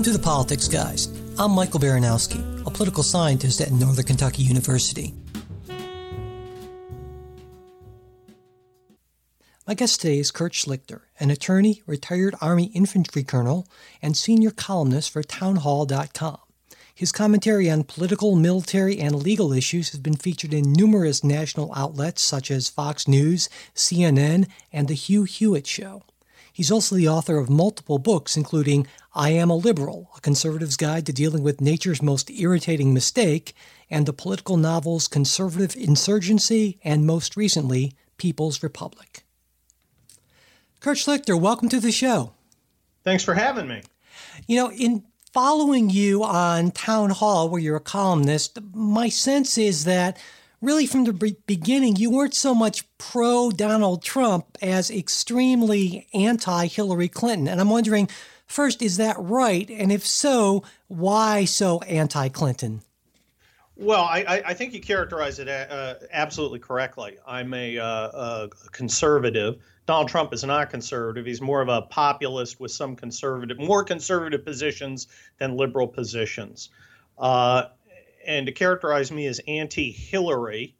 Welcome to the Politics Guys. I'm Michael Baranowski, a political scientist at Northern Kentucky University. My guest today is Kurt Schlichter, an attorney, retired Army infantry colonel, and senior columnist for townhall.com. His commentary on political, military, and legal issues has been featured in numerous national outlets such as Fox News, CNN, and The Hugh Hewitt Show. He's also the author of multiple books, including I Am a Liberal, A Conservative's Guide to Dealing with Nature's Most Irritating Mistake, and the political novels Conservative Insurgency, and most recently, People's Republic. Kurt Schlichter, welcome to the show. Thanks for having me. You know, in following you on Town Hall, where you're a columnist, my sense is that really from the beginning, you weren't so much pro Donald Trump as extremely anti Hillary Clinton. And I'm wondering, first, is that right? And if so, why so anti Clinton? Well, I, I, think you characterize it uh, absolutely correctly. I'm a, uh, a, conservative. Donald Trump is not conservative. He's more of a populist with some conservative, more conservative positions than liberal positions. Uh, and to characterize me as anti-Hillary,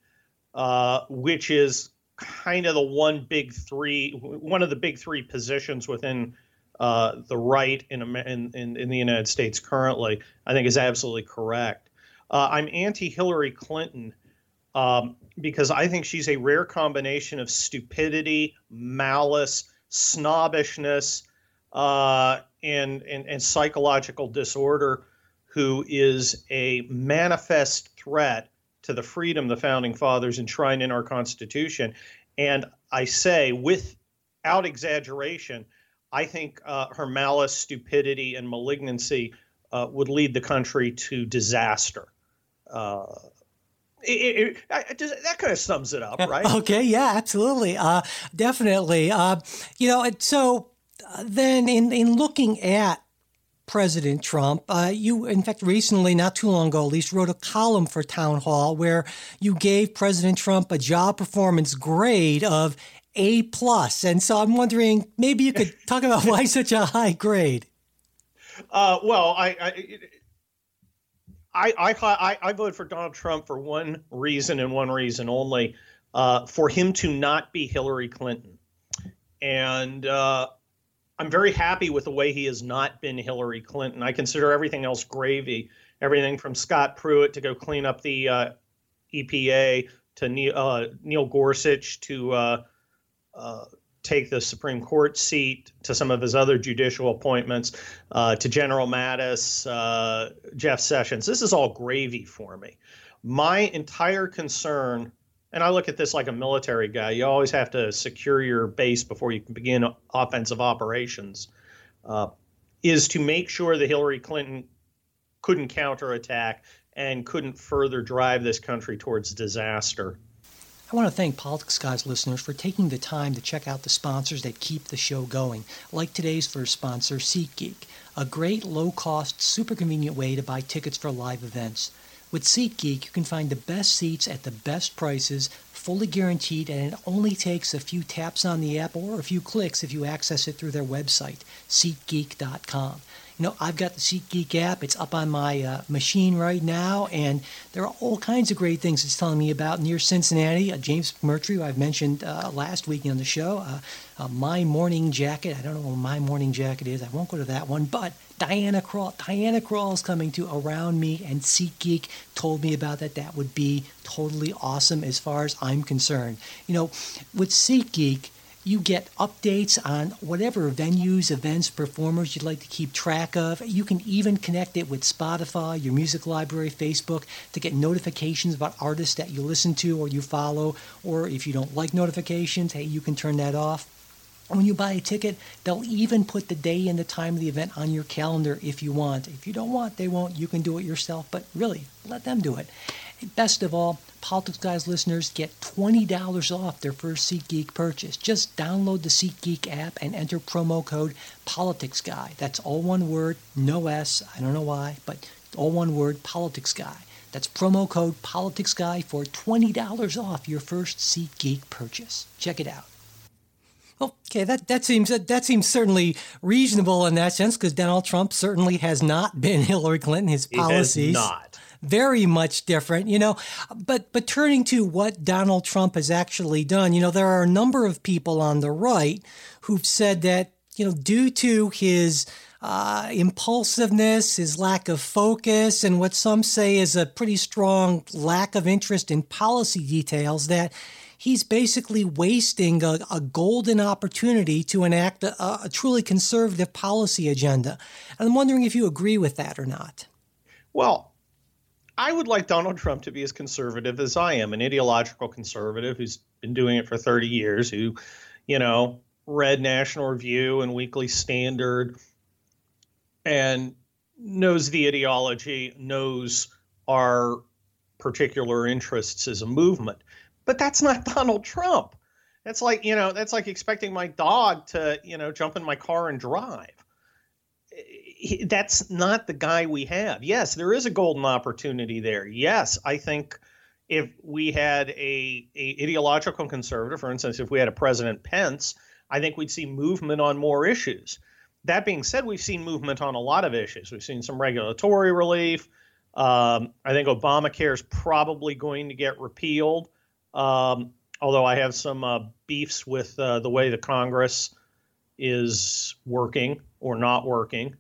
uh, which is kind of the one big three, one of the big three positions within uh, the right in, in, in, the United States currently, I think is absolutely correct. Uh, I'm anti-Hillary Clinton um, because I think she's a rare combination of stupidity, malice, snobbishness, uh, and, and, and psychological disorder who is a manifest threat to the freedom the founding fathers enshrined in our Constitution. And I say, without exaggeration, I think uh, her malice, stupidity, and malignancy uh, would lead the country to disaster. Uh, it, it, it, that kind of sums it up, right? Okay, yeah, absolutely, uh, definitely. Uh, you know, so uh, then in in looking at President Trump. Uh, you, in fact, recently, not too long ago, at least, wrote a column for Town Hall where you gave President Trump a job performance grade of A plus. and so I'm wondering maybe you could talk about why such a high grade. Uh, well, I, I, I, I, I voted for Donald Trump for one reason and one reason only, uh, for him to not be Hillary Clinton, and uh, I'm very happy with the way he has not been Hillary Clinton. I consider everything else gravy. Everything from Scott Pruitt to go clean up the uh, EPA to Neil, uh, Neil Gorsuch to uh, uh, take the Supreme Court seat to some of his other judicial appointments uh, to General Mattis, uh, Jeff Sessions. This is all gravy for me. My entire concern and I look at this like a military guy. You always have to secure your base before you can begin offensive operations. Uh, is to make sure that Hillary Clinton couldn't counterattack and couldn't further drive this country towards disaster. I want to thank Politics Guys listeners for taking the time to check out the sponsors that keep the show going, like today's first sponsor, SeatGeek, a great, low cost, super convenient way to buy tickets for live events. With SeatGeek, you can find the best seats at the best prices, fully guaranteed, and it only takes a few taps on the app or a few clicks if you access it through their website, SeatGeek.com. You know, I've got the SeatGeek app. It's up on my uh, machine right now, and there are all kinds of great things it's telling me about near Cincinnati. Uh, James McMurtry, who I've mentioned uh, last week on the show, uh, uh, My Morning Jacket. I don't know what My Morning Jacket is. I won't go to that one, but Diana Krall. Diana Krall is coming to Around Me, and SeatGeek told me about that. That would be totally awesome as far as I'm concerned. You know, with SeatGeek, you get updates on whatever venues, events, performers you'd like to keep track of. You can even connect it with Spotify, your music library, Facebook to get notifications about artists that you listen to or you follow. Or if you don't like notifications, hey, you can turn that off. When you buy a ticket, they'll even put the day and the time of the event on your calendar if you want. If you don't want, they won't. You can do it yourself, but really, let them do it. Best of all, Politics Guys listeners get $20 off their first SeatGeek purchase. Just download the SeatGeek app and enter promo code Politics Guy. That's all one word, no S. I don't know why, but all one word, Politics Guy. That's promo code Politics Guy for $20 off your first SeatGeek purchase. Check it out. Okay, that, that seems that that seems certainly reasonable in that sense because Donald Trump certainly has not been Hillary Clinton. His policies not very much different, you know. But but turning to what Donald Trump has actually done, you know, there are a number of people on the right who've said that you know due to his uh, impulsiveness, his lack of focus, and what some say is a pretty strong lack of interest in policy details, that he's basically wasting a, a golden opportunity to enact a, a, truly conservative policy agenda. And I'm wondering if you agree with that or not. Well, I would like Donald Trump to be as conservative as I am, an ideological conservative who's been doing it for 30 years, who, you know, read National Review and Weekly Standard and knows the ideology, knows our particular interests as a movement. But that's not Donald Trump. That's like, you know, that's like expecting my dog to, you know, jump in my car and drive. That's not the guy we have. Yes, there is a golden opportunity there. Yes, I think if we had a, a ideological conservative, for instance, if we had a President Pence, I think we'd see movement on more issues. That being said, we've seen movement on a lot of issues. We've seen some regulatory relief. Um, I think Obamacare is probably going to get repealed, um, although I have some uh, beefs with uh, the way the Congress is working or not working.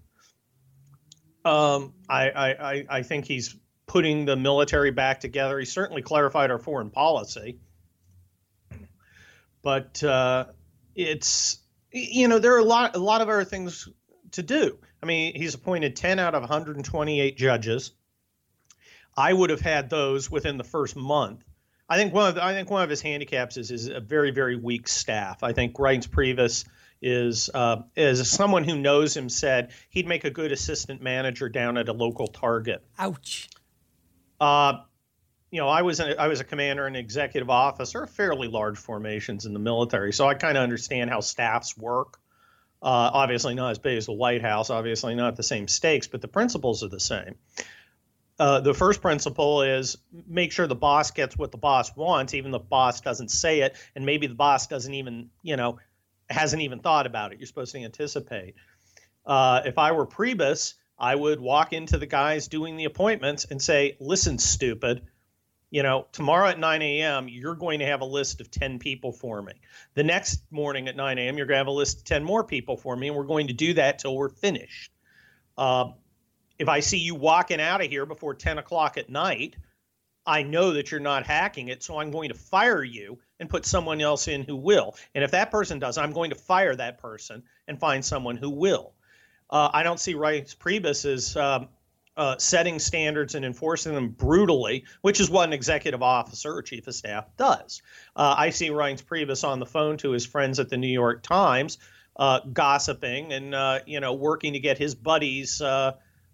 Um, I, I, I think he's putting the military back together. He certainly clarified our foreign policy. But uh, it's you know, there are a lot, a lot of other things to do. I mean, he's appointed 10 out of 128 judges. I would have had those within the first month. I think one of the, I think one of his handicaps is is a very very weak staff. I think Reince Priebus is uh, is someone who knows him said he'd make a good assistant manager down at a local target. Ouch. Uh, you know, I was a, I was a commander and executive officer, fairly large formations in the military, so I kind of understand how staffs work. Uh, obviously, not as big as the White House, obviously not the same stakes, but the principles are the same. Uh, the first principle is make sure the boss gets what the boss wants, even the boss doesn't say it, and maybe the boss doesn't even, you know, hasn't even thought about it. You're supposed to anticipate. Uh, if I were Priebus, I would walk into the guys doing the appointments and say, "Listen, stupid." you know, tomorrow at 9 a.m., you're going to have a list of 10 people for me. The next morning at 9 a.m., you're going to have a list of 10 more people for me, and we're going to do that till we're finished. Uh, if I see you walking out of here before 10 o'clock at night, I know that you're not hacking it, so I'm going to fire you and put someone else in who will. And if that person does, I'm going to fire that person and find someone who will. Uh, I don't see Reince Priebus as um, uh, setting standards and enforcing them brutally, which is what an executive officer or chief of staff does. Uh, I see Reince Priebus on the phone to his friends at the New York Times, uh, gossiping and uh, you know working to get his buddies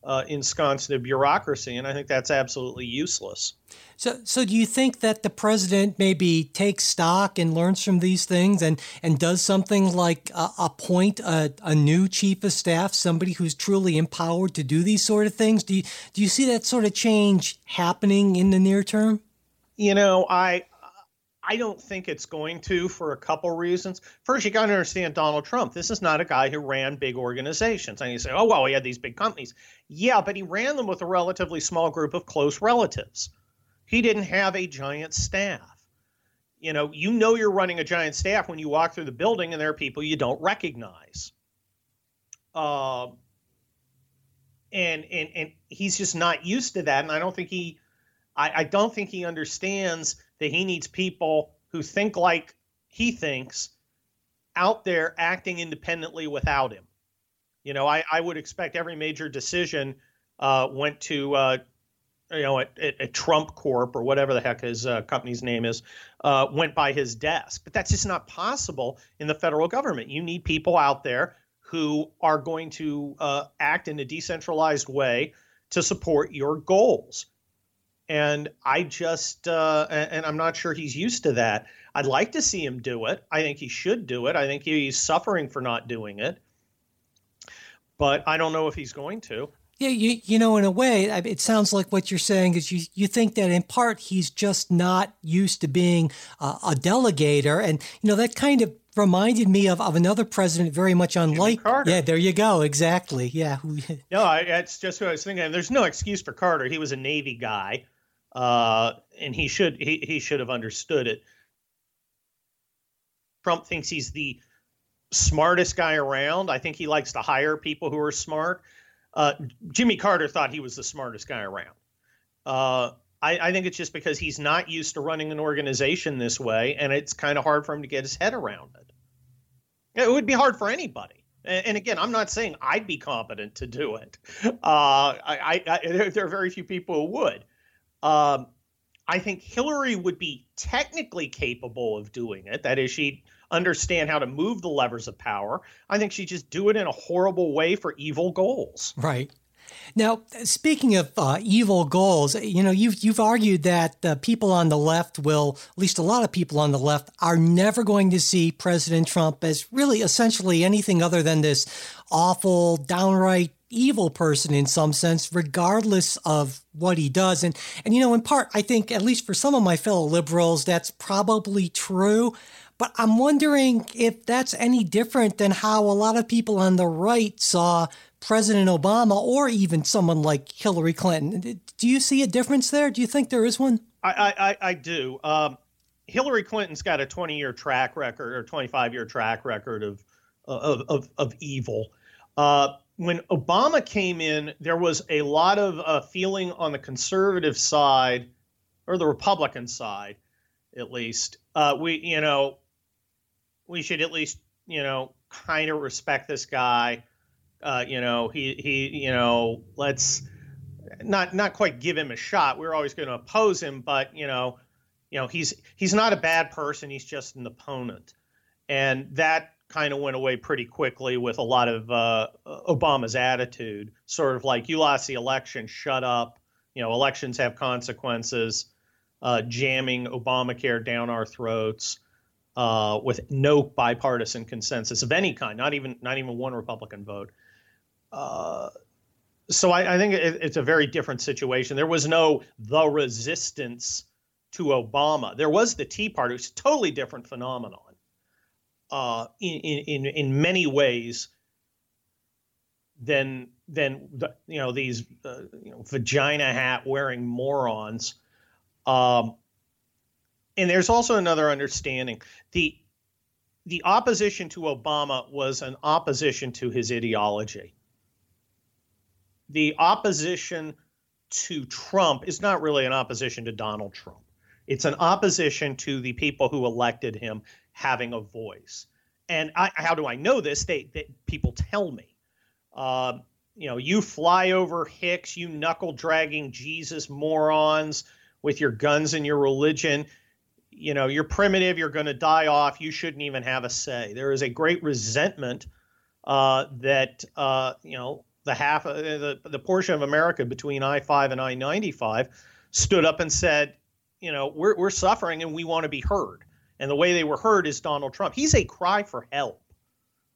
uh, ensconced in bureaucracy, and I think that's absolutely useless. So, so do you think that the president maybe takes stock and learns from these things, and and does something like uh, appoint a, a new chief of staff, somebody who's truly empowered to do these sort of things? Do you do you see that sort of change happening in the near term? You know, I I don't think it's going to for a couple reasons. First, you got to understand Donald Trump. This is not a guy who ran big organizations. And you say, oh, well, he had these big companies. Yeah, but he ran them with a relatively small group of close relatives. He didn't have a giant staff. You know, you know you're running a giant staff when you walk through the building and there are people you don't recognize. Uh, and and and he's just not used to that. And I don't think he, I, I don't think he understands that he needs people who think like he thinks out there acting independently without him. You know, I, I would expect every major decision uh, went to, uh, you know, at, at, Trump Corp or whatever the heck his uh, company's name is, uh, went by his desk. But that's just not possible in the federal government. You need people out there who are going to uh, act in a decentralized way to support your goals. And I just, uh, and I'm not sure he's used to that. I'd like to see him do it. I think he should do it. I think he's suffering for not doing it. But I don't know if he's going to. Yeah, you you know, in a way, it sounds like what you're saying is you you think that in part he's just not used to being a delegator, and you know that kind of reminded me of, of another president very much unlike. Carter. Yeah, there you go. Exactly. Yeah. no, I, that's just what I was thinking. There's no excuse for Carter. He was a Navy guy, uh, and he should he, he should have understood it. Trump thinks he's the smartest guy around. I think he likes to hire people who are smart. Uh, Jimmy Carter thought he was the smartest guy around. Uh, I, I, think it's just because he's not used to running an organization this way, and it's kind of hard for him to get his head around it. It would be hard for anybody. And, again, I'm not saying I'd be competent to do it. Uh, I, I, there, are very few people who would. Um, I think Hillary would be technically capable of doing it. That is, she'd understand how to move the levers of power. I think she'd just do it in a horrible way for evil goals. Right. Now, speaking of uh, evil goals, you know, you've you've argued that uh, people on the left will, at least a lot of people on the left, are never going to see President Trump as really essentially anything other than this awful, downright evil person in some sense, regardless of what he does. And and you know, in part, I think at least for some of my fellow liberals, that's probably true. But I'm wondering if that's any different than how a lot of people on the right saw President Obama or even someone like Hillary Clinton. Do you see a difference there? Do you think there is one? I, I, I do. Um, Hillary Clinton's got a 20 year track record or 25 year track record of, of, of, of evil. Uh, when Obama came in, there was a lot of uh, feeling on the conservative side or the Republican side, at least. Uh, we, you know, we should at least, you know, kind of respect this guy uh, you know, he he you know, let's not not quite give him a shot. We're always going to oppose him, but you know, you know, he's he's not a bad person. He's just an opponent, and that kind of went away pretty quickly with a lot of uh, Obama's attitude, sort of like you lost the election, shut up. You know, elections have consequences. Uh, jamming Obamacare down our throats uh, with no bipartisan consensus of any kind, not even not even one Republican vote. Uh, so I, I think it, it's a very different situation. There was no the resistance to Obama. There was the Tea Party, is a totally different phenomenon. Uh, in, in in many ways than than the, you know these uh, you know vagina hat wearing morons. Um, and there's also another understanding the the opposition to Obama was an opposition to his ideology the opposition to Trump is not really an opposition to Donald Trump. It's an opposition to the people who elected him having a voice. And I, how do I know this? They, they people tell me. Uh, you know, you fly over Hicks, you knuckle dragging Jesus morons with your guns and your religion. You know, you're primitive, you're going to die off, you shouldn't even have a say. There is a great resentment uh, that, uh, you know, the half uh, the the portion of America between I five and I ninety five stood up and said, you know, we're we're suffering and we want to be heard. And the way they were heard is Donald Trump. He's a cry for help.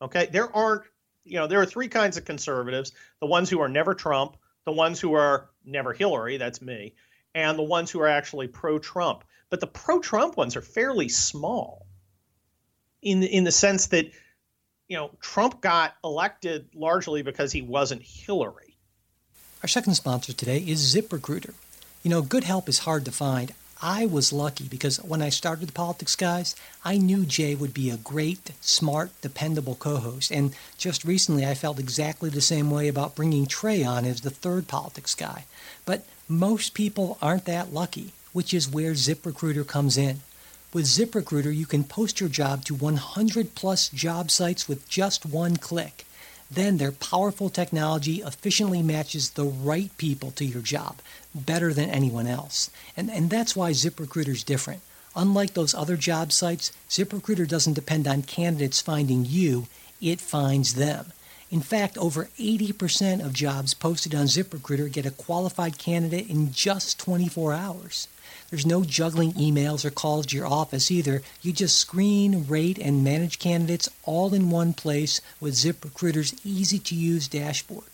Okay, there aren't you know there are three kinds of conservatives: the ones who are never Trump, the ones who are never Hillary, that's me, and the ones who are actually pro-Trump. But the pro-Trump ones are fairly small. In in the sense that you know, Trump got elected largely because he wasn't Hillary. Our second sponsor today is ZipRecruiter. You know, good help is hard to find. I was lucky because when I started the Politics Guys, I knew Jay would be a great, smart, dependable co host. And just recently, I felt exactly the same way about bringing Trey on as the third Politics Guy. But most people aren't that lucky, which is where ZipRecruiter comes in. With ZipRecruiter, you can post your job to 100 plus job sites with just one click. Then their powerful technology efficiently matches the right people to your job better than anyone else. And, and that's why ZipRecruiter is different. Unlike those other job sites, ZipRecruiter doesn't depend on candidates finding you, it finds them. In fact, over 80% of jobs posted on ZipRecruiter get a qualified candidate in just 24 hours. There's no juggling emails or calls to your office either. You just screen, rate, and manage candidates all in one place with ZipRecruiter's easy to use dashboard.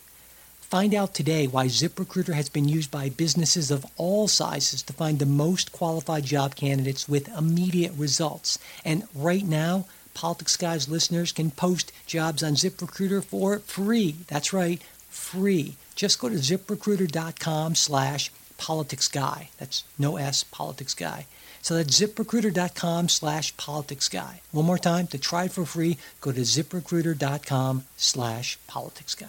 Find out today why ZipRecruiter has been used by businesses of all sizes to find the most qualified job candidates with immediate results. And right now, Politics Guys listeners can post jobs on ZipRecruiter for free. That's right, free. Just go to ziprecruiter.com slash politics guy. That's no S, politics guy. So that's ziprecruiter.com slash politics guy. One more time, to try it for free, go to ziprecruiter.com slash politics guy.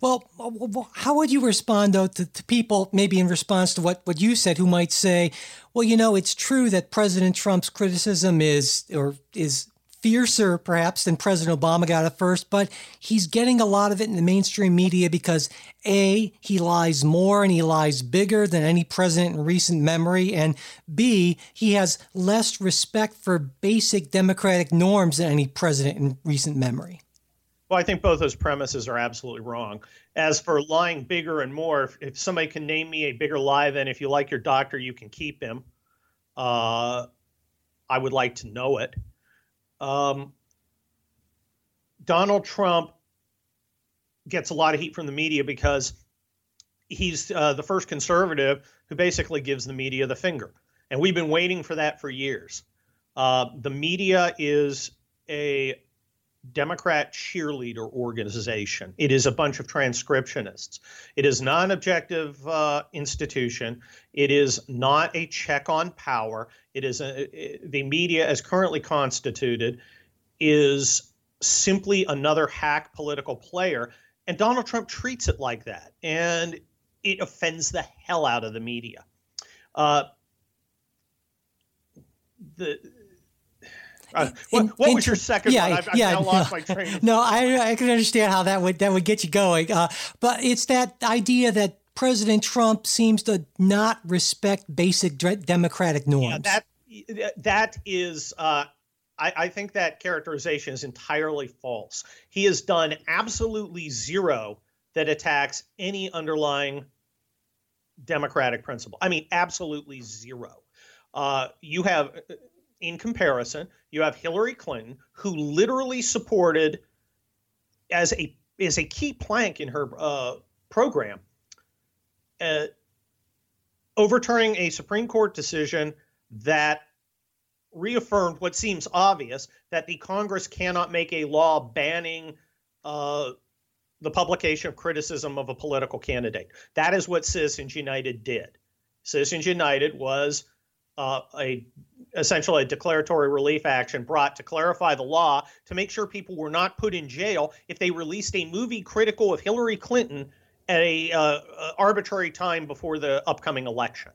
Well, uh, how would you respond, though, to, to, people, maybe in response to what, what you said, who might say, well, you know, it's true that President Trump's criticism is or is fiercer, perhaps, than President Obama got at first, but he's getting a lot of it in the mainstream media because A, he lies more and he lies bigger than any president in recent memory, and B, he has less respect for basic democratic norms than any president in recent memory. Well, I think both those premises are absolutely wrong. As for lying bigger and more, if, if somebody can name me a bigger lie than if you like your doctor, you can keep him, uh, I would like to know it. Um, Donald Trump gets a lot of heat from the media because he's uh, the first conservative who basically gives the media the finger. And we've been waiting for that for years. Uh, the media is a Democrat cheerleader organization. It is a bunch of transcriptionists. It is not an objective uh, institution. It is not a check on power. It is a, the media, as currently constituted, is simply another hack political player. And Donald Trump treats it like that. And it offends the hell out of the media. Uh, the uh, what, what in, was your second yeah, one? I've, yeah, I've now lost no, my train. no, I, I can understand how that would that would get you going. Uh, but it's that idea that President Trump seems to not respect basic democratic norms. Yeah, that that is. Uh, I, I think that characterization is entirely false. He has done absolutely zero that attacks any underlying democratic principle. I mean, absolutely zero. Uh, you have in comparison, you have Hillary Clinton, who literally supported as a as a key plank in her uh, program, uh, overturning a Supreme Court decision that reaffirmed what seems obvious that the Congress cannot make a law banning uh, the publication of criticism of a political candidate. That is what Citizens United did. Citizens United was uh, a essentially a declaratory relief action brought to clarify the law to make sure people were not put in jail if they released a movie critical of Hillary Clinton at a uh, uh, arbitrary time before the upcoming election.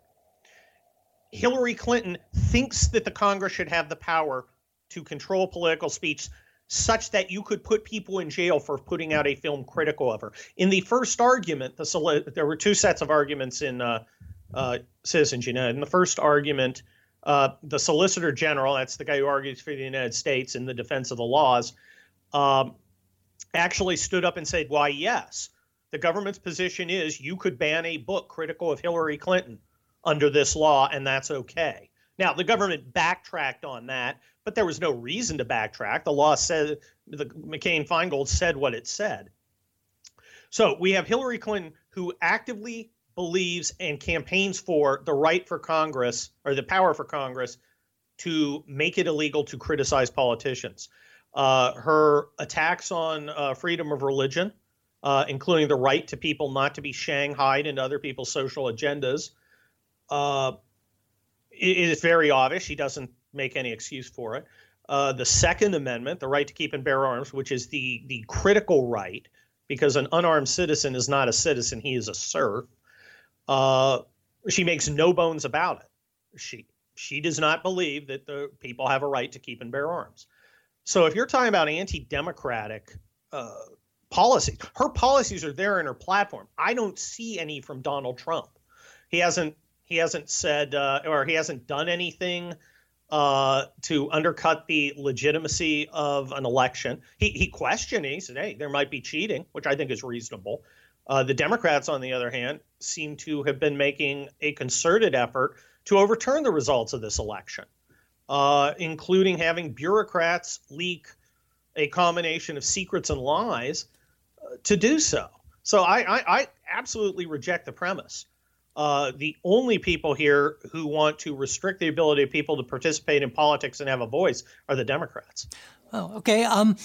Hillary Clinton thinks that the Congress should have the power to control political speech such that you could put people in jail for putting out a film critical of her. In the first argument, the, there were two sets of arguments in uh, uh, Citizens United. In the first argument, uh, the Solicitor General, that's the guy who argues for the United States in the defense of the laws, um, actually stood up and said, Why, yes, the government's position is you could ban a book critical of Hillary Clinton under this law, and that's okay. Now, the government backtracked on that, but there was no reason to backtrack. The law said, the McCain Feingold said what it said. So we have Hillary Clinton who actively believes and campaigns for the right for Congress or the power for Congress to make it illegal to criticize politicians. Uh, her attacks on uh, freedom of religion, uh, including the right to people not to be shanghaied into other people's social agendas, uh, is very obvious. She doesn't make any excuse for it. Uh, the Second Amendment, the right to keep and bear arms, which is the the critical right, because an unarmed citizen is not a citizen; he is a serf. Uh, she makes no bones about it. She she does not believe that the people have a right to keep and bear arms. So if you're talking about anti-democratic uh, policies, her policies are there in her platform. I don't see any from Donald Trump. He hasn't he hasn't said uh, or he hasn't done anything uh, to undercut the legitimacy of an election. He he questioned. He said, "Hey, there might be cheating," which I think is reasonable. Uh, the Democrats, on the other hand, seem to have been making a concerted effort to overturn the results of this election, uh, including having bureaucrats leak a combination of secrets and lies uh, to do so. So I, I, I, absolutely reject the premise Uh, the only people here who want to restrict the ability of people to participate in politics and have a voice are the Democrats. Oh, okay. Um,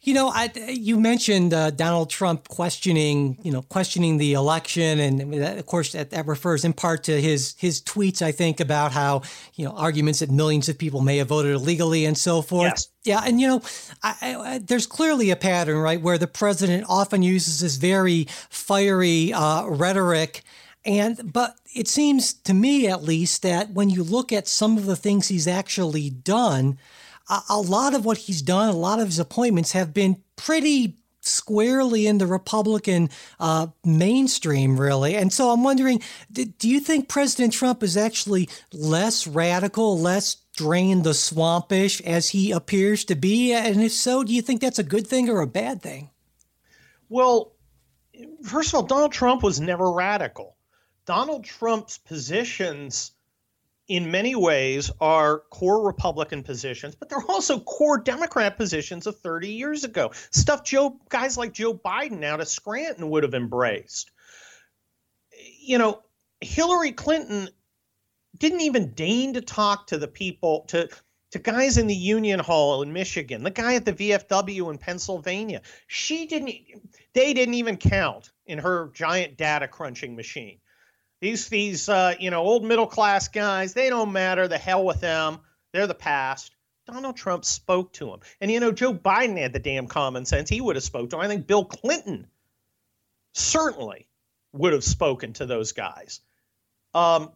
you know, I, you mentioned uh, Donald Trump questioning, you know, questioning the election, and of course that, that, refers in part to his his tweets. I think about how you know arguments that millions of people may have voted illegally and so forth. Yes. Yeah, and you know, I, I, there's clearly a pattern, right, where the president often uses this very fiery uh, rhetoric. And but it seems to me, at least, that when you look at some of the things he's actually done, a, a lot of what he's done, a lot of his appointments have been pretty squarely in the Republican uh, mainstream, really. And so I'm wondering do you think President Trump is actually less radical, less drain the swampish as he appears to be? And if so, do you think that's a good thing or a bad thing? Well, first of all, Donald Trump was never radical. Donald Trump's positions in many ways are core Republican positions, but they're also core Democrat positions of 30 years ago. Stuff Joe guys like Joe Biden out of Scranton would have embraced. You know, Hillary Clinton didn't even deign to talk to the people to to guys in the Union Hall in Michigan, the guy at the VFW in Pennsylvania. She didn't they didn't even count in her giant data crunching machine. These these uh, you know old middle class guys, they don't matter. The hell with them. They're the past. Donald Trump spoke to him, and you know Joe Biden had the damn common sense. He would have spoke to him. I think Bill Clinton certainly would have spoken to those guys. Um,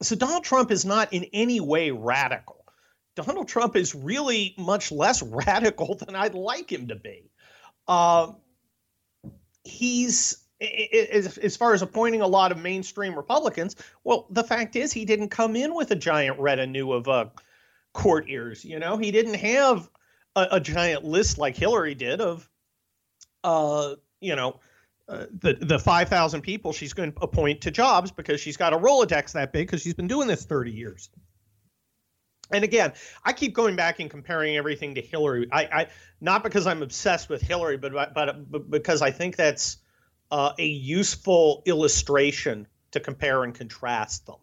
so Donald Trump is not in any way radical. Donald Trump is really much less radical than I'd like him to be. Uh, he's as as far as appointing a lot of mainstream Republicans, well, the fact is he didn't come in with a giant retinue of uh, court ears. You know, he didn't have a, a giant list like Hillary did of, uh, you know, uh, the the five thousand people she's going to appoint to jobs because she's got a Rolodex that big because she's been doing this thirty years. And again, I keep going back and comparing everything to Hillary. I, I not because I'm obsessed with Hillary, but but, but because I think that's uh, a useful illustration to compare and contrast them.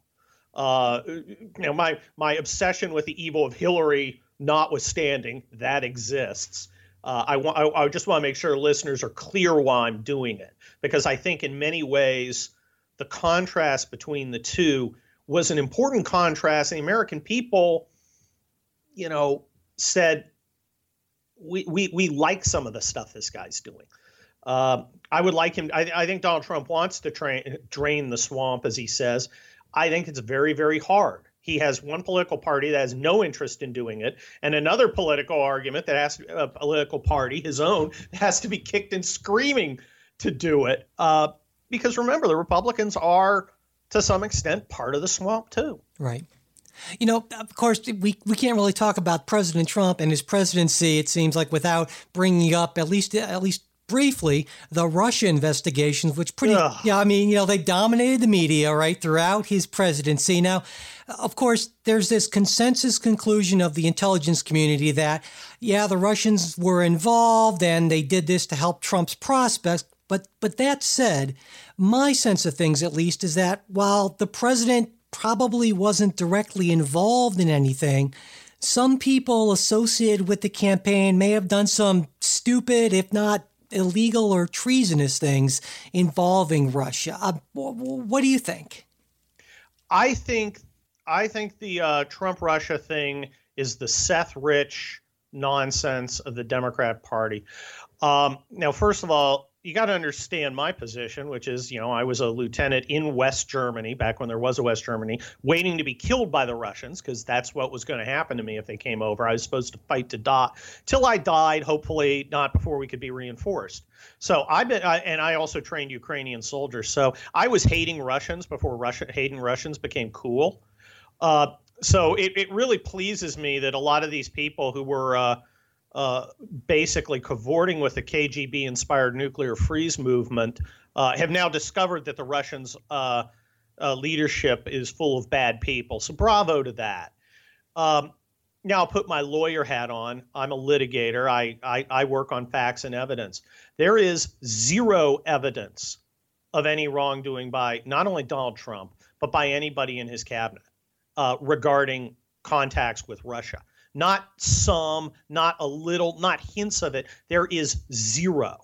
Uh, you know, my my obsession with the evil of Hillary, notwithstanding, that exists. Uh, I want. I, I just want to make sure listeners are clear why I'm doing it because I think in many ways the contrast between the two was an important contrast. And the American people, you know, said we we we like some of the stuff this guy's doing. Uh, I would like him. I, I think Donald Trump wants to drain the swamp, as he says. I think it's very, very hard. He has one political party that has no interest in doing it, and another political argument that has a political party, his own, has to be kicked and screaming to do it. Uh, because remember, the Republicans are to some extent part of the swamp too. Right. You know, of course, we, we can't really talk about President Trump and his presidency. It seems like without bringing up at least at least briefly the Russia investigations, which pretty, Ugh. yeah, I mean, you know, they dominated the media, right, throughout his presidency. Now, of course, there's this consensus conclusion of the intelligence community that, yeah, the Russians were involved and they did this to help Trump's prospects. But, but that said, my sense of things, at least, is that while the president probably wasn't directly involved in anything, some people associated with the campaign may have done some stupid, if not illegal or treasonous things involving Russia. Uh, what do you think? I think I think the uh, Trump Russia thing is the Seth Rich nonsense of the Democrat Party. Um, now, first of all, you got to understand my position, which is, you know, I was a lieutenant in West Germany back when there was a West Germany, waiting to be killed by the Russians because that's what was going to happen to me if they came over. I was supposed to fight to die till I died, hopefully not before we could be reinforced. So I've been, I, and I also trained Ukrainian soldiers. So I was hating Russians before Russia, hating Russians became cool. Uh, so it, it really pleases me that a lot of these people who were uh, uh, basically cavorting with the KGB inspired nuclear freeze movement uh, have now discovered that the Russians' uh, uh, leadership is full of bad people. So, bravo to that. Um, now, I'll put my lawyer hat on. I'm a litigator, I, I, I work on facts and evidence. There is zero evidence of any wrongdoing by not only Donald Trump, but by anybody in his cabinet uh, regarding contacts with Russia. Not some, not a little, not hints of it. There is zero.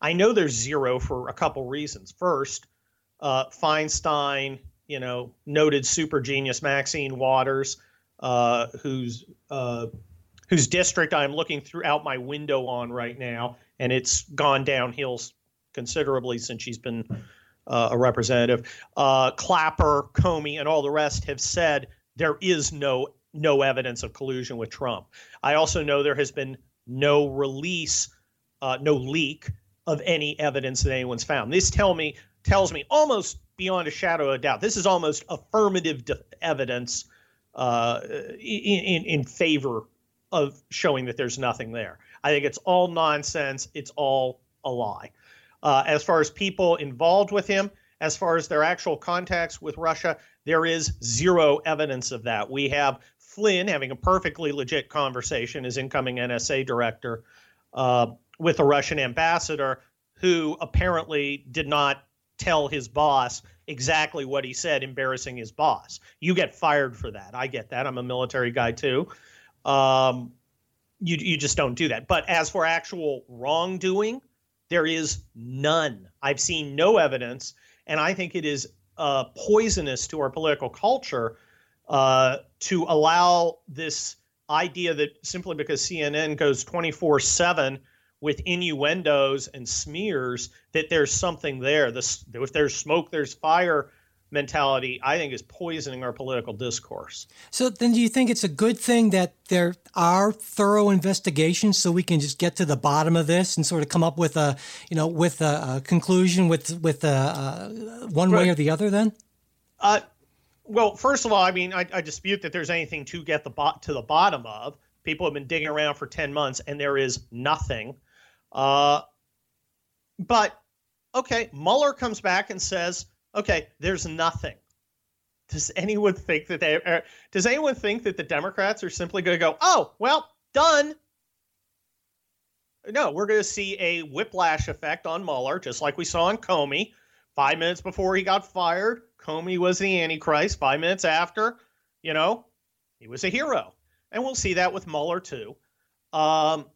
I know there's zero for a couple reasons. First, uh, Feinstein, you know, noted super genius Maxine Waters, uh, whose uh, whose district I'm looking through out my window on right now, and it's gone downhill considerably since she's been uh, a representative. Uh, Clapper, Comey, and all the rest have said there is no no evidence of collusion with Trump. I also know there has been no release, uh, no leak of any evidence that anyone's found. This tell me tells me almost beyond a shadow of a doubt. This is almost affirmative de- evidence uh, in, in favor of showing that there's nothing there. I think it's all nonsense. It's all a lie. Uh, as far as people involved with him, as far as their actual contacts with Russia, there is zero evidence of that. We have Flynn having a perfectly legit conversation as incoming NSA director uh, with a Russian ambassador who apparently did not tell his boss exactly what he said, embarrassing his boss. You get fired for that. I get that. I'm a military guy too. Um, you you just don't do that. But as for actual wrongdoing, there is none. I've seen no evidence, and I think it is uh, poisonous to our political culture uh, to allow this idea that simply because CNN goes 24 7 with innuendos and smears, that there's something there. This, if there's smoke, there's fire mentality, I think, is poisoning our political discourse. So then, do you think it's a good thing that there are thorough investigations so we can just get to the bottom of this and sort of come up with a, you know, with a, a conclusion with with a, uh, one right. way or the other? Then. Uh, well, first of all, I mean, I, I dispute that there's anything to get the bot to the bottom of. People have been digging around for ten months, and there is nothing. Uh, but okay, Mueller comes back and says okay, there's nothing. Does anyone think that they are, does anyone think that the Democrats are simply going to go, oh, well, done? No, we're going to see a whiplash effect on Mueller, just like we saw on Comey. Five minutes before he got fired, Comey was the Antichrist. Five minutes after, you know, he was a hero. And we'll see that with Mueller too. Um,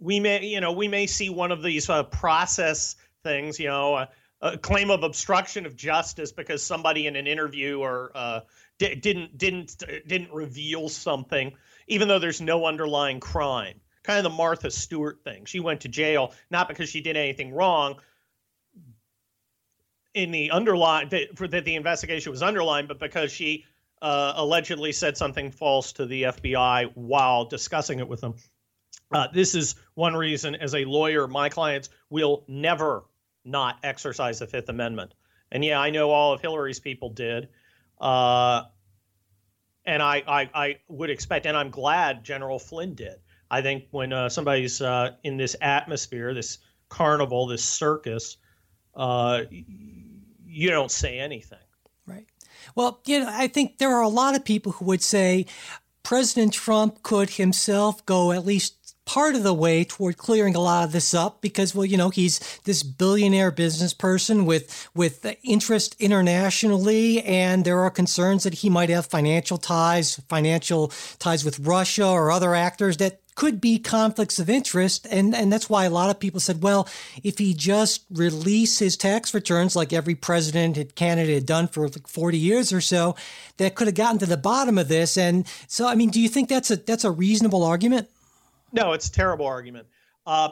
we may, you know, we may see one of these uh, process things, you know, uh, a claim of obstruction of justice because somebody in an interview or uh, di- didn't didn't didn't reveal something, even though there's no underlying crime. Kind of the Martha Stewart thing. She went to jail not because she did anything wrong. In the underline that, for that the investigation was underlined, but because she uh, allegedly said something false to the FBI while discussing it with them. Uh, this is one reason, as a lawyer, my clients will never not exercise the Fifth Amendment. And yeah, I know all of Hillary's people did. Uh, and I, I, I, would expect, and I'm glad General Flynn did. I think when uh, somebody's uh, in this atmosphere, this carnival, this circus, uh, you don't say anything. Right. Well, you know, I think there are a lot of people who would say President Trump could himself go at least part of the way toward clearing a lot of this up because well you know he's this billionaire business person with with interest internationally and there are concerns that he might have financial ties financial ties with Russia or other actors that could be conflicts of interest and and that's why a lot of people said well if he just release his tax returns like every president had Canada had done for like 40 years or so that could have gotten to the bottom of this and so I mean do you think that's a that's a reasonable argument no, it's a terrible argument. Uh,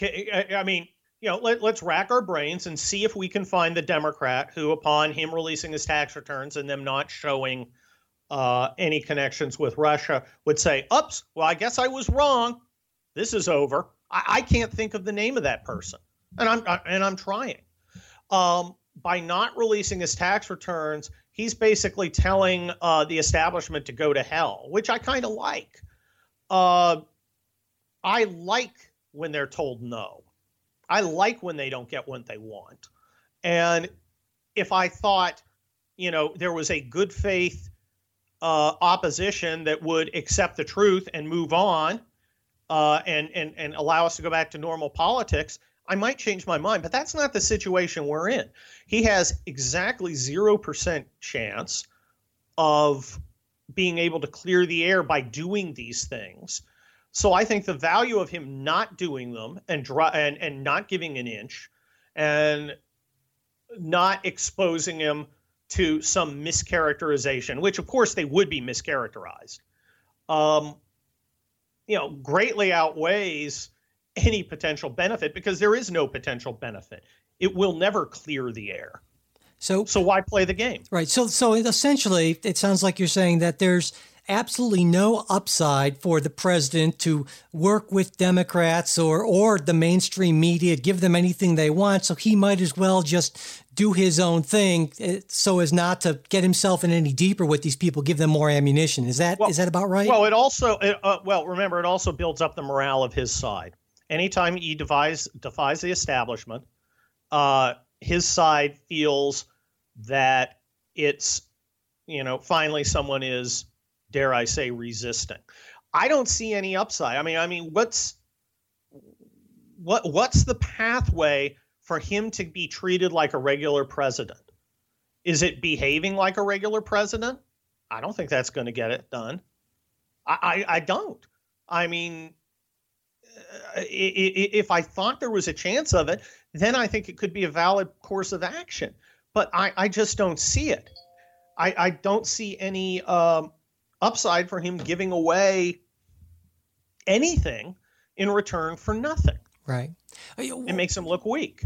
I mean, you know, let, us rack our brains and see if we can find the Democrat who, upon him releasing his tax returns and them not showing uh, any connections with Russia, would say, "Oops, well, I guess I was wrong. This is over." I, I can't think of the name of that person, and I'm I, and I'm trying. Um, by not releasing his tax returns, he's basically telling uh, the establishment to go to hell, which I kind of like. Uh, I like when they're told no. I like when they don't get what they want. And if I thought, you know, there was a good faith uh, opposition that would accept the truth and move on uh, and, and, and allow us to go back to normal politics, I might change my mind, but that's not the situation we're in. He has exactly 0% chance of being able to clear the air by doing these things. So I think the value of him not doing them and and and not giving an inch and not exposing him to some mischaracterization, which of course they would be mischaracterized, um, you know, greatly outweighs any potential benefit because there is no potential benefit. It will never clear the air. So, so why play the game? Right. So, so essentially, it sounds like you're saying that there's absolutely no upside for the president to work with Democrats or or the mainstream media, give them anything they want. So he might as well just do his own thing, eh, so as not to get himself in any deeper with these people, give them more ammunition. Is that well, is that about right? Well, it also it, uh, well remember it also builds up the morale of his side. Anytime he defies defies the establishment, uh, his side feels that it's you know finally someone is dare I say, resisting. I don't see any upside. I mean, I mean, what's what what's the pathway for him to be treated like a regular president? Is it behaving like a regular president? I don't think that's going to get it done. I, I, I don't. I mean, uh, if I thought there was a chance of it, then I think it could be a valid course of action. But I, I just don't see it. I, I don't see any um, upside for him giving away anything in return for nothing. Right. It makes them look weak.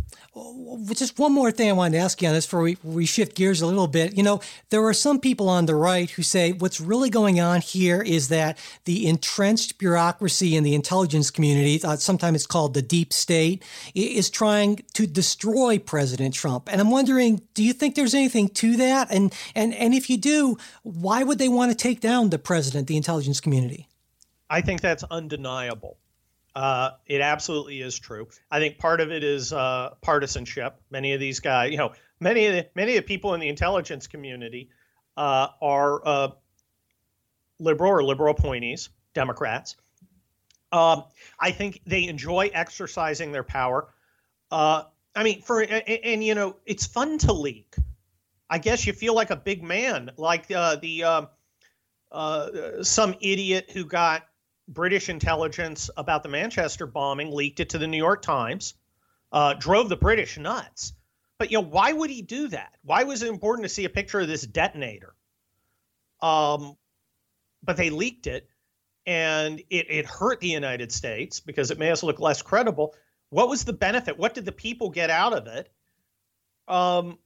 Just one more thing I wanted to ask you on this before we, we shift gears a little bit. You know, there are some people on the right who say what's really going on here is that the entrenched bureaucracy in the intelligence community, uh, sometimes it's called the deep state, is trying to destroy President Trump. And I'm wondering, do you think there's anything to that? And and and if you do, why would they want to take down the president, the intelligence community? I think that's undeniable. Uh, it absolutely is true. I think part of it is uh, partisanship. Many of these guys, you know, many of the many of the people in the intelligence community uh, are uh, liberal or liberal appointees, Democrats. Um, I think they enjoy exercising their power. Uh, I mean, for and, and, you know, it's fun to leak. I guess you feel like a big man, like uh, the um, some idiot who got British intelligence about the Manchester bombing, leaked it to the New York Times, uh, drove the British nuts. But you know, why would he do that? Why was it important to see a picture of this detonator? Um, but they leaked it, and it, it hurt the United States because it made us look less credible. What was the benefit? What did the people get out of it? Um,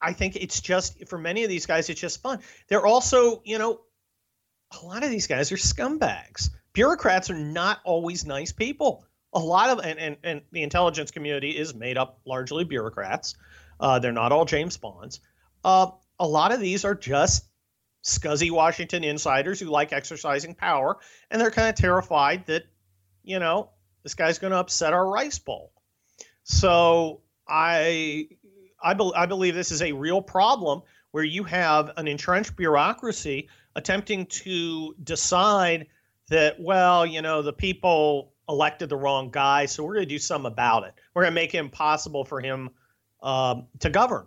I think it's just for many of these guys, it's just fun. They're also, you know, a lot of these guys are scumbags bureaucrats are not always nice people. A lot of and and, and the intelligence community is made up largely bureaucrats. Uh, they're not all James Bonds. Uh, a lot of these are just scuzzy Washington insiders who like exercising power, and they're kind of terrified that, you know, this guy's going to upset our rice bowl. So I, I, be, I believe this is a real problem where you have an entrenched bureaucracy attempting to decide that, well, you know, the people elected the wrong guy, so we're going to do something about it. We're going to make it impossible for him um, to govern.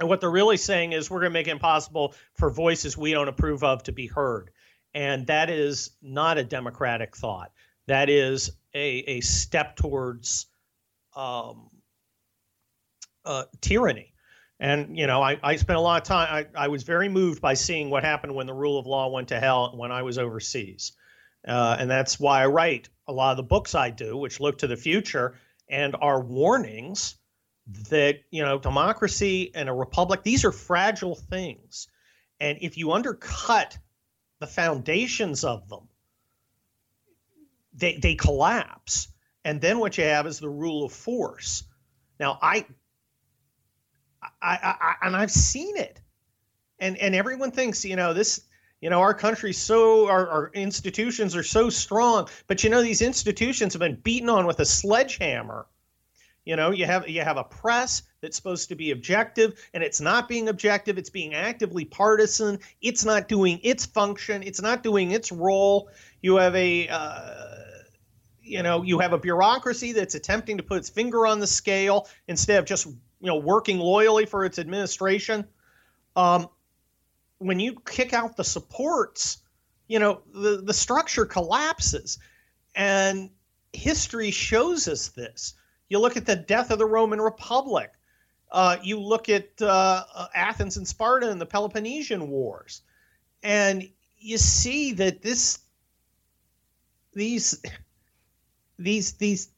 And what they're really saying is we're going to make it impossible for voices we don't approve of to be heard. And that is not a democratic thought. That is a, a step towards um, uh, tyranny. And, you know, I, I spent a lot of time, I, I was very moved by seeing what happened when the rule of law went to hell when I was overseas. Uh, and that's why I write a lot of the books I do, which look to the future and are warnings that, you know, democracy and a republic, these are fragile things. And if you undercut the foundations of them, they, they collapse. And then what you have is the rule of force. Now, I, I, I, and I've seen it. And, and everyone thinks, you know, this you know, our country's so, our, our institutions are so strong, but you know, these institutions have been beaten on with a sledgehammer. You know, you have you have a press that's supposed to be objective, and it's not being objective. It's being actively partisan. It's not doing its function. It's not doing its role. You have a uh, you know, you have a bureaucracy that's attempting to put its finger on the scale instead of just, you know, working loyally for its administration. Um, when you kick out the supports, you know, the, the structure collapses. And history shows us this. You look at the death of the Roman Republic. Uh, you look at uh, Athens and Sparta and the Peloponnesian Wars, and you see that this these these these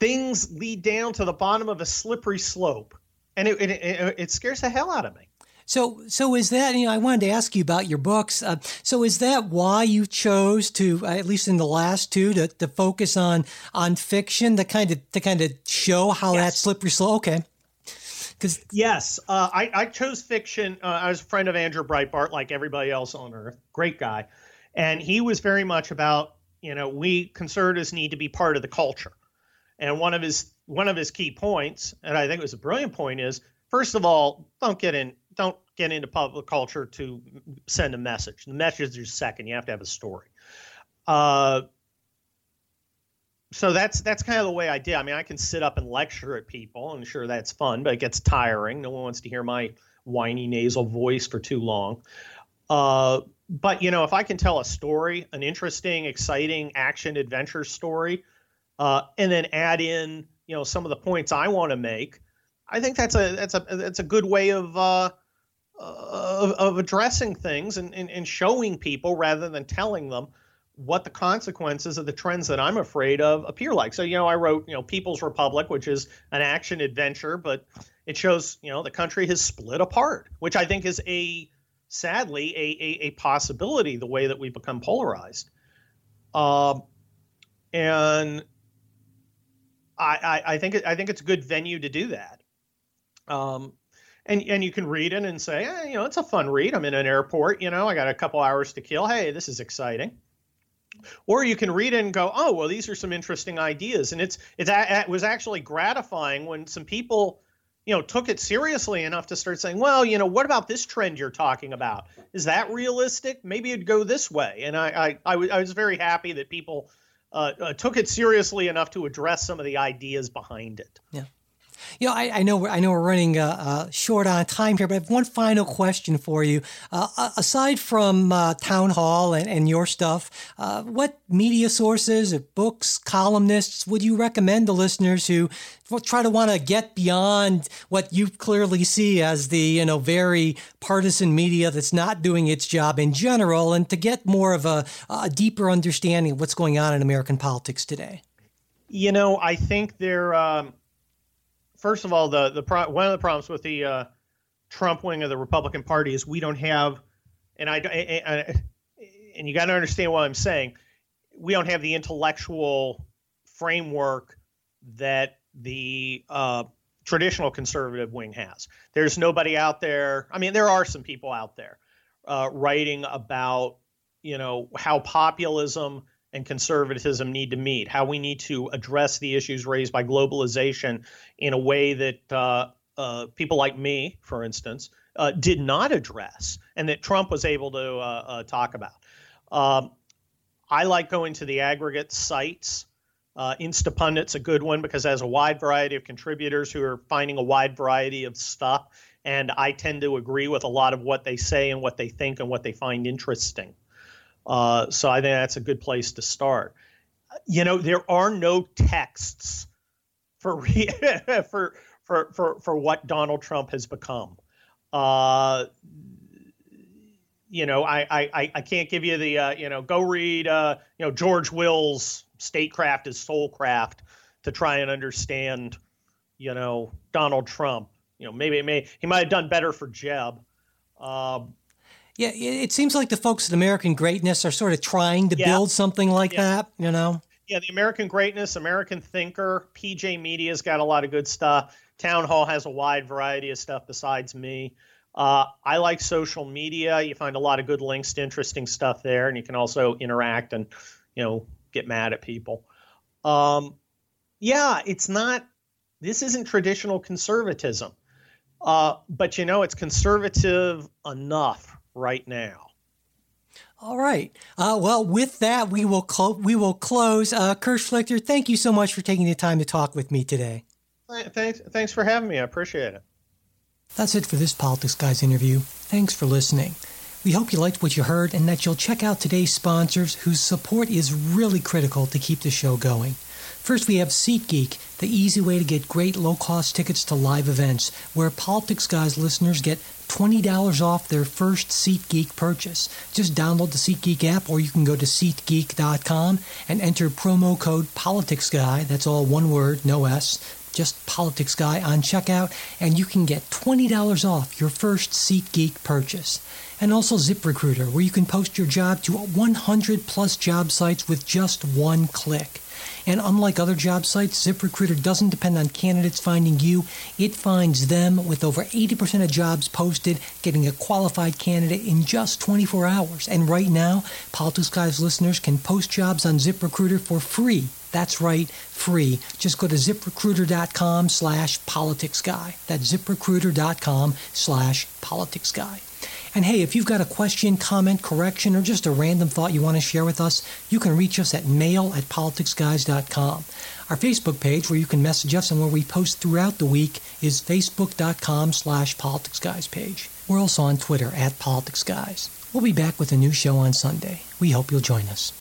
things lead down to the bottom of a slippery slope, and it, it, it, it scares the hell out of me. So, so is that you know? I wanted to ask you about your books. Uh, so, is that why you chose to, uh, at least in the last two, to, to focus on on fiction to kind of to kind of show how yes. that slippery slope? Okay. Because yes, uh, I, I chose fiction. Uh, I was a friend of Andrew Breitbart, like everybody else on earth. Great guy, and he was very much about you know we conservatives need to be part of the culture. And one of his one of his key points, and I think it was a brilliant point, is first of all, don't get in don't get into public culture to send a message. The message is second. You have to have a story. Uh, so that's that's kind of the way I did. I mean, I can sit up and lecture at people, and sure that's fun, but it gets tiring. No one wants to hear my whiny nasal voice for too long. Uh, but you know, if I can tell a story, an interesting, exciting action adventure story, uh, and then add in you know some of the points I want to make, I think that's a that's a that's a good way of uh, of, of addressing things and, and, and showing people rather than telling them what the consequences of the trends that I'm afraid of appear like. So, you know, I wrote, you know, People's Republic, which is an action adventure, but it shows, you know, the country has split apart, which I think is a sadly a, a, a possibility the way that we become polarized. Um, and I, I, I think I think it's a good venue to do that. Um, and and you can read it and say, eh, you know, it's a fun read. I'm in an airport, you know, I got a couple hours to kill. Hey, this is exciting. Or you can read it and go, oh, well, these are some interesting ideas. And it's it's it was actually gratifying when some people, you know, took it seriously enough to start saying, well, you know, what about this trend you're talking about? Is that realistic? Maybe it'd go this way. And I I, I, w- I was very happy that people uh, uh, took it seriously enough to address some of the ideas behind it. Yeah. You know, I, I know I know we're running uh, uh, short on time here, but I have one final question for you. Uh, aside from uh, Townhall and, and your stuff, uh, what media sources, books, columnists would you recommend to listeners who try to want to get beyond what you clearly see as the you know very partisan media that's not doing its job in general, and to get more of a, a deeper understanding of what's going on in American politics today? You know, I think there. Um first of all, the the pro- one of the problems with the uh, Trump wing of the Republican Party is we don't have, and I, I, I and you got to understand what I'm saying. We don't have the intellectual framework that the uh, traditional conservative wing has. There's nobody out there. I mean, there are some people out there uh, writing about you know how populism and conservatism need to meet, how we need to address the issues raised by globalization in a way that uh, uh, people like me, for instance, uh, did not address, and that Trump was able to uh, uh, talk about. Um, I like going to the aggregate sites. Uh, Instapundit's a good one because it has a wide variety of contributors who are finding a wide variety of stuff, and I tend to agree with a lot of what they say and what they think and what they find interesting. Uh, so I think that's a good place to start. You know, there are no texts for re- for, for for for what Donald Trump has become. Uh, you know, I, I I can't give you the uh, you know go read uh, you know George Will's Statecraft as Soulcraft to try and understand you know Donald Trump. You know, maybe it may he might have done better for Jeb. Um, yeah, it seems like the folks at American Greatness are sort of trying to yeah. build something like yeah. that, you know? Yeah, the American Greatness, American Thinker, PJ Media's got a lot of good stuff. Townhall has a wide variety of stuff besides me. Uh, I like social media. You find a lot of good links to interesting stuff there, and you can also interact and, you know, get mad at people. Um, yeah, it's not. This isn't traditional conservatism, uh, but you know, it's conservative enough right now. All right. Uh, well, with that, we will clo- we will close. Uh, Kurt Schlichter, thank you so much for taking the time to talk with me today. Thanks, thanks for having me. I appreciate it. That's it for this Politics Guys interview. Thanks for listening. We hope you liked what you heard and that you'll check out today's sponsors whose support is really critical to keep the show going. First, we have SeatGeek, the easy way to get great low cost tickets to live events, where Politics Guys listeners get $20 off their first SeatGeek purchase. Just download the SeatGeek app or you can go to SeatGeek.com and enter promo code PoliticsGuy, that's all one word, no S, just Politics Guy on checkout, and you can get $20 off your first SeatGeek purchase. And also ZipRecruiter, where you can post your job to 100 plus job sites with just one click. And unlike other job sites, ZipRecruiter doesn't depend on candidates finding you. It finds them with over 80% of jobs posted, getting a qualified candidate in just 24 hours. And right now, Politics Guys listeners can post jobs on ZipRecruiter for free. That's right, free. Just go to ziprecruiter.com slash politicsguy. That's ziprecruiter.com slash politicsguy. And hey, if you've got a question, comment, correction, or just a random thought you want to share with us, you can reach us at mail at politicsguys.com. Our Facebook page, where you can message us and where we post throughout the week, is facebook.com slash politicsguys page. We're also on Twitter at politicsguys. We'll be back with a new show on Sunday. We hope you'll join us.